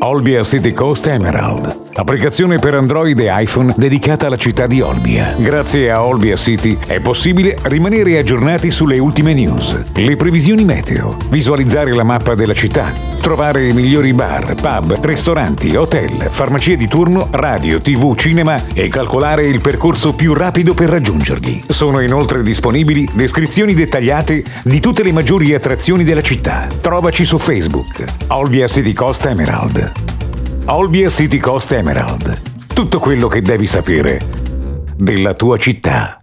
Olbia City Coast Emerald. Applicazione per Android e iPhone dedicata alla città di Olbia. Grazie a Olbia City è possibile rimanere aggiornati sulle ultime news, le previsioni meteo, visualizzare la mappa della città, trovare i migliori bar, pub, ristoranti, hotel, farmacie di turno, radio, tv, cinema e calcolare il percorso più rapido per raggiungerli. Sono inoltre disponibili descrizioni dettagliate di tutte le maggiori attrazioni della città. Trovaci su Facebook. Olbia City Coast Emerald. Olbia City Coast Emerald. Tutto quello che devi sapere della tua città.